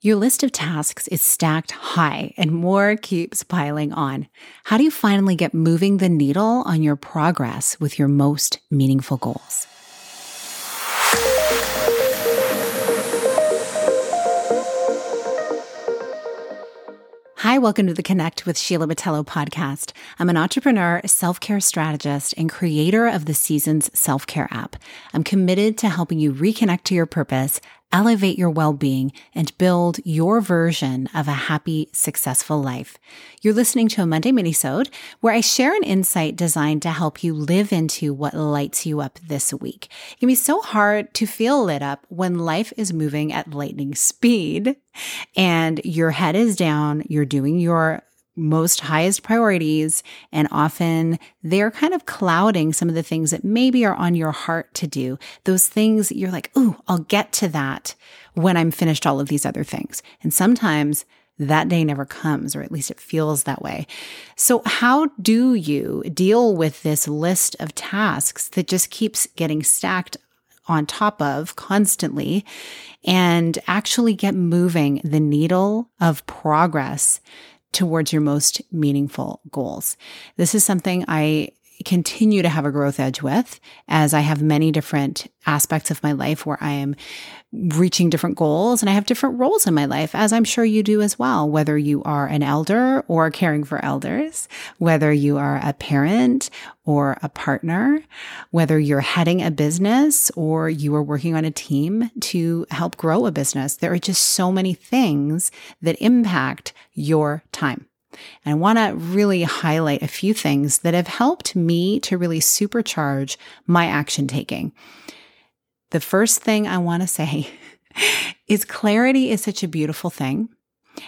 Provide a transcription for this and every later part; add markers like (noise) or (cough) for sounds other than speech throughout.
Your list of tasks is stacked high and more keeps piling on. How do you finally get moving the needle on your progress with your most meaningful goals? Hi, welcome to the Connect with Sheila Botelho podcast. I'm an entrepreneur, self care strategist, and creator of the Seasons self care app. I'm committed to helping you reconnect to your purpose elevate your well being, and build your version of a happy, successful life. You're listening to a Monday Minisode where I share an insight designed to help you live into what lights you up this week. It can be so hard to feel lit up when life is moving at lightning speed and your head is down, you're doing your most highest priorities. And often they're kind of clouding some of the things that maybe are on your heart to do. Those things you're like, oh, I'll get to that when I'm finished all of these other things. And sometimes that day never comes, or at least it feels that way. So, how do you deal with this list of tasks that just keeps getting stacked on top of constantly and actually get moving the needle of progress towards your most meaningful goals. This is something I continue to have a growth edge with as I have many different aspects of my life where I am reaching different goals and I have different roles in my life, as I'm sure you do as well, whether you are an elder or caring for elders, whether you are a parent or a partner, whether you're heading a business or you are working on a team to help grow a business. There are just so many things that impact your time. And I want to really highlight a few things that have helped me to really supercharge my action taking. The first thing I want to say (laughs) is clarity is such a beautiful thing.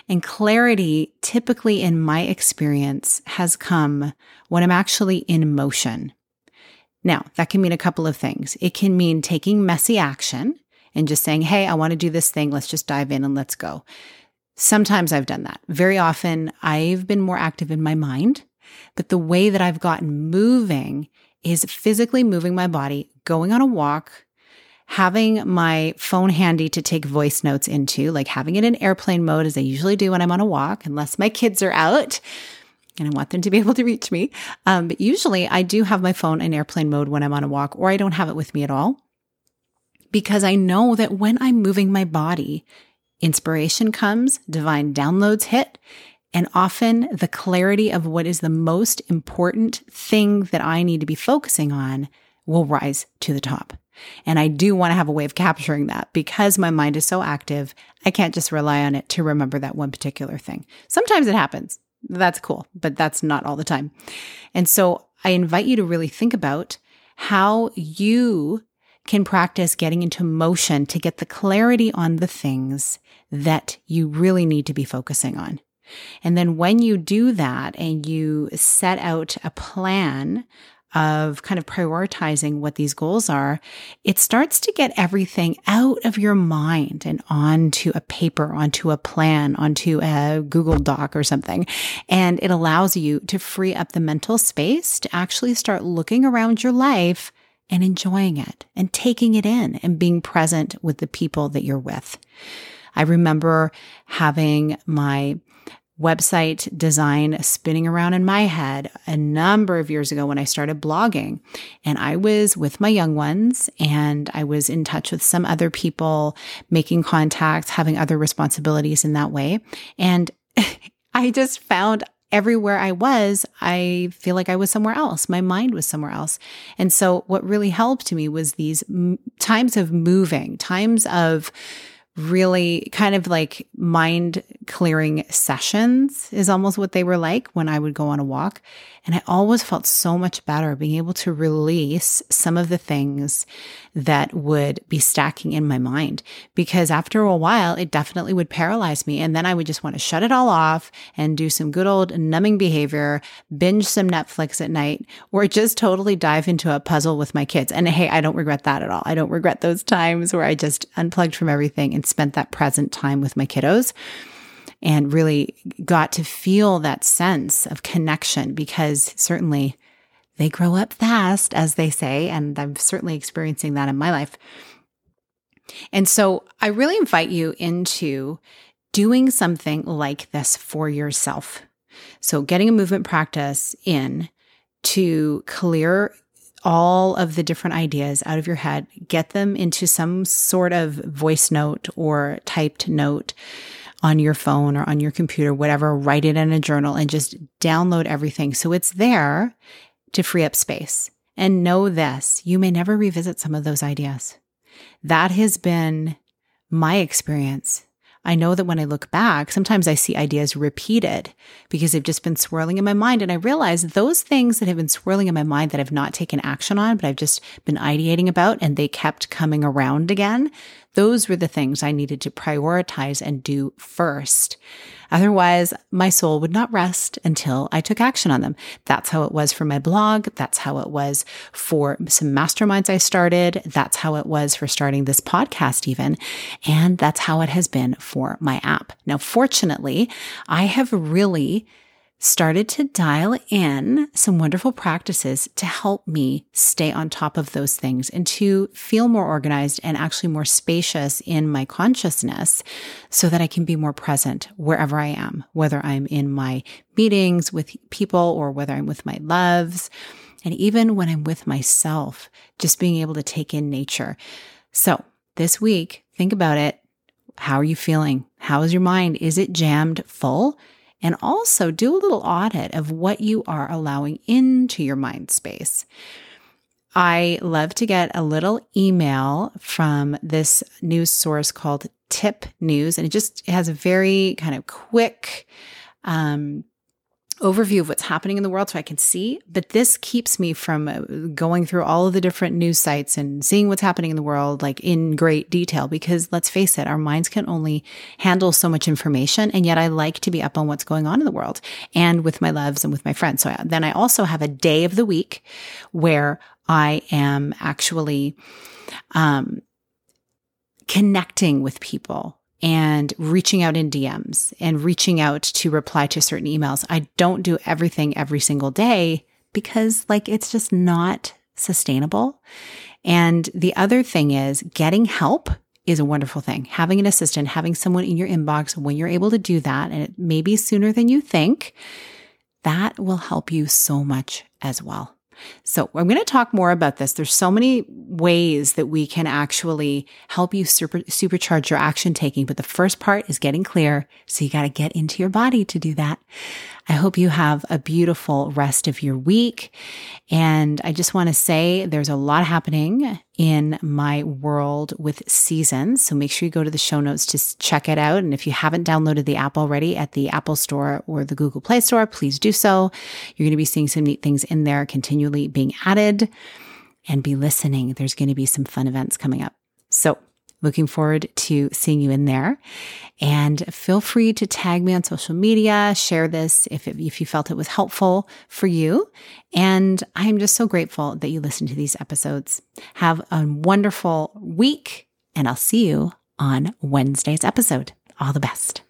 And clarity, typically in my experience, has come when I'm actually in motion. Now, that can mean a couple of things. It can mean taking messy action and just saying, Hey, I want to do this thing. Let's just dive in and let's go. Sometimes I've done that. Very often I've been more active in my mind, but the way that I've gotten moving is physically moving my body, going on a walk, having my phone handy to take voice notes into, like having it in airplane mode as I usually do when I'm on a walk, unless my kids are out and I want them to be able to reach me. Um, but usually I do have my phone in airplane mode when I'm on a walk, or I don't have it with me at all because I know that when I'm moving my body, Inspiration comes, divine downloads hit, and often the clarity of what is the most important thing that I need to be focusing on will rise to the top. And I do want to have a way of capturing that because my mind is so active. I can't just rely on it to remember that one particular thing. Sometimes it happens. That's cool, but that's not all the time. And so I invite you to really think about how you can practice getting into motion to get the clarity on the things that you really need to be focusing on. And then when you do that and you set out a plan of kind of prioritizing what these goals are, it starts to get everything out of your mind and onto a paper, onto a plan, onto a Google Doc or something. And it allows you to free up the mental space to actually start looking around your life and enjoying it and taking it in and being present with the people that you're with. I remember having my website design spinning around in my head a number of years ago when I started blogging. And I was with my young ones and I was in touch with some other people, making contacts, having other responsibilities in that way. And (laughs) I just found everywhere I was, I feel like I was somewhere else. My mind was somewhere else. And so what really helped me was these m- times of moving, times of really kind of like mind clearing sessions is almost what they were like when I would go on a walk. And I always felt so much better being able to release some of the things that would be stacking in my mind because after a while, it definitely would paralyze me. And then I would just want to shut it all off and do some good old numbing behavior, binge some Netflix at night, or just totally dive into a puzzle with my kids. And hey, I don't regret that at all. I don't regret those times where I just unplugged from everything and spent that present time with my kiddos and really got to feel that sense of connection because certainly they grow up fast, as they say. And I'm certainly experiencing that in my life. And so I really invite you into doing something like this for yourself. So, getting a movement practice in to clear all of the different ideas out of your head, get them into some sort of voice note or typed note on your phone or on your computer, whatever, write it in a journal and just download everything. So it's there to free up space. And know this, you may never revisit some of those ideas. That has been my experience I know that when I look back, sometimes I see ideas repeated because they've just been swirling in my mind. And I realize those things that have been swirling in my mind that I've not taken action on, but I've just been ideating about and they kept coming around again, those were the things I needed to prioritize and do first. Otherwise, my soul would not rest until I took action on them. That's how it was for my blog. That's how it was for some masterminds I started. That's how it was for starting this podcast, even. And that's how it has been for my app. Now, fortunately, I have really started to dial in some wonderful practices to help me stay on top of those things and to feel more organized and actually more spacious in my consciousness so that I can be more present wherever I am, whether I'm in my meetings with people or whether I'm with my loves. And even when I'm with myself, just being able to take in nature. So this week, think about it. How are you feeling? How is your mind? Is it jammed full? And also do a little audit of what you are allowing into your mind space. I love to get a little email from this news source called Tip News, and it just has a very kind of quick um, overview of what's happening in the world so I can see. But this keeps me from uh, going through all of the different news sites and seeing what's happening in the world, like in great detail, because let's face it, our minds can only handle so much information. And yet I like to be up on what's going on in the world and with my loves and with my friends. So then I also have a day of the week where I am actually, um, connecting with people and reaching out in DMs and reaching out to reply to certain emails. I don't do everything every single day because like it's just not sustainable. And the other thing is getting help is a wonderful thing. Having an assistant, having someone in your inbox when you're able to do that, and it may be sooner than you think, that will help you so much as well. So I'm going to talk more about this. There's so many ways that we can actually help you super, supercharge your action taking. But the first part is getting clear. So you got to get into your body to do that. I hope you have a beautiful rest of your week. And I just want to say there's a lot happening in my world with seasons. So make sure you go to the show notes to check it out. And if you haven't downloaded the app already at the Apple Store or the Google Play Store, please do so. You're going to be seeing some neat things in there continually being added and be listening. There's going to be some fun events coming up. So Looking forward to seeing you in there. And feel free to tag me on social media, share this if, if you felt it was helpful for you. And I'm just so grateful that you listened to these episodes. Have a wonderful week, and I'll see you on Wednesday's episode. All the best.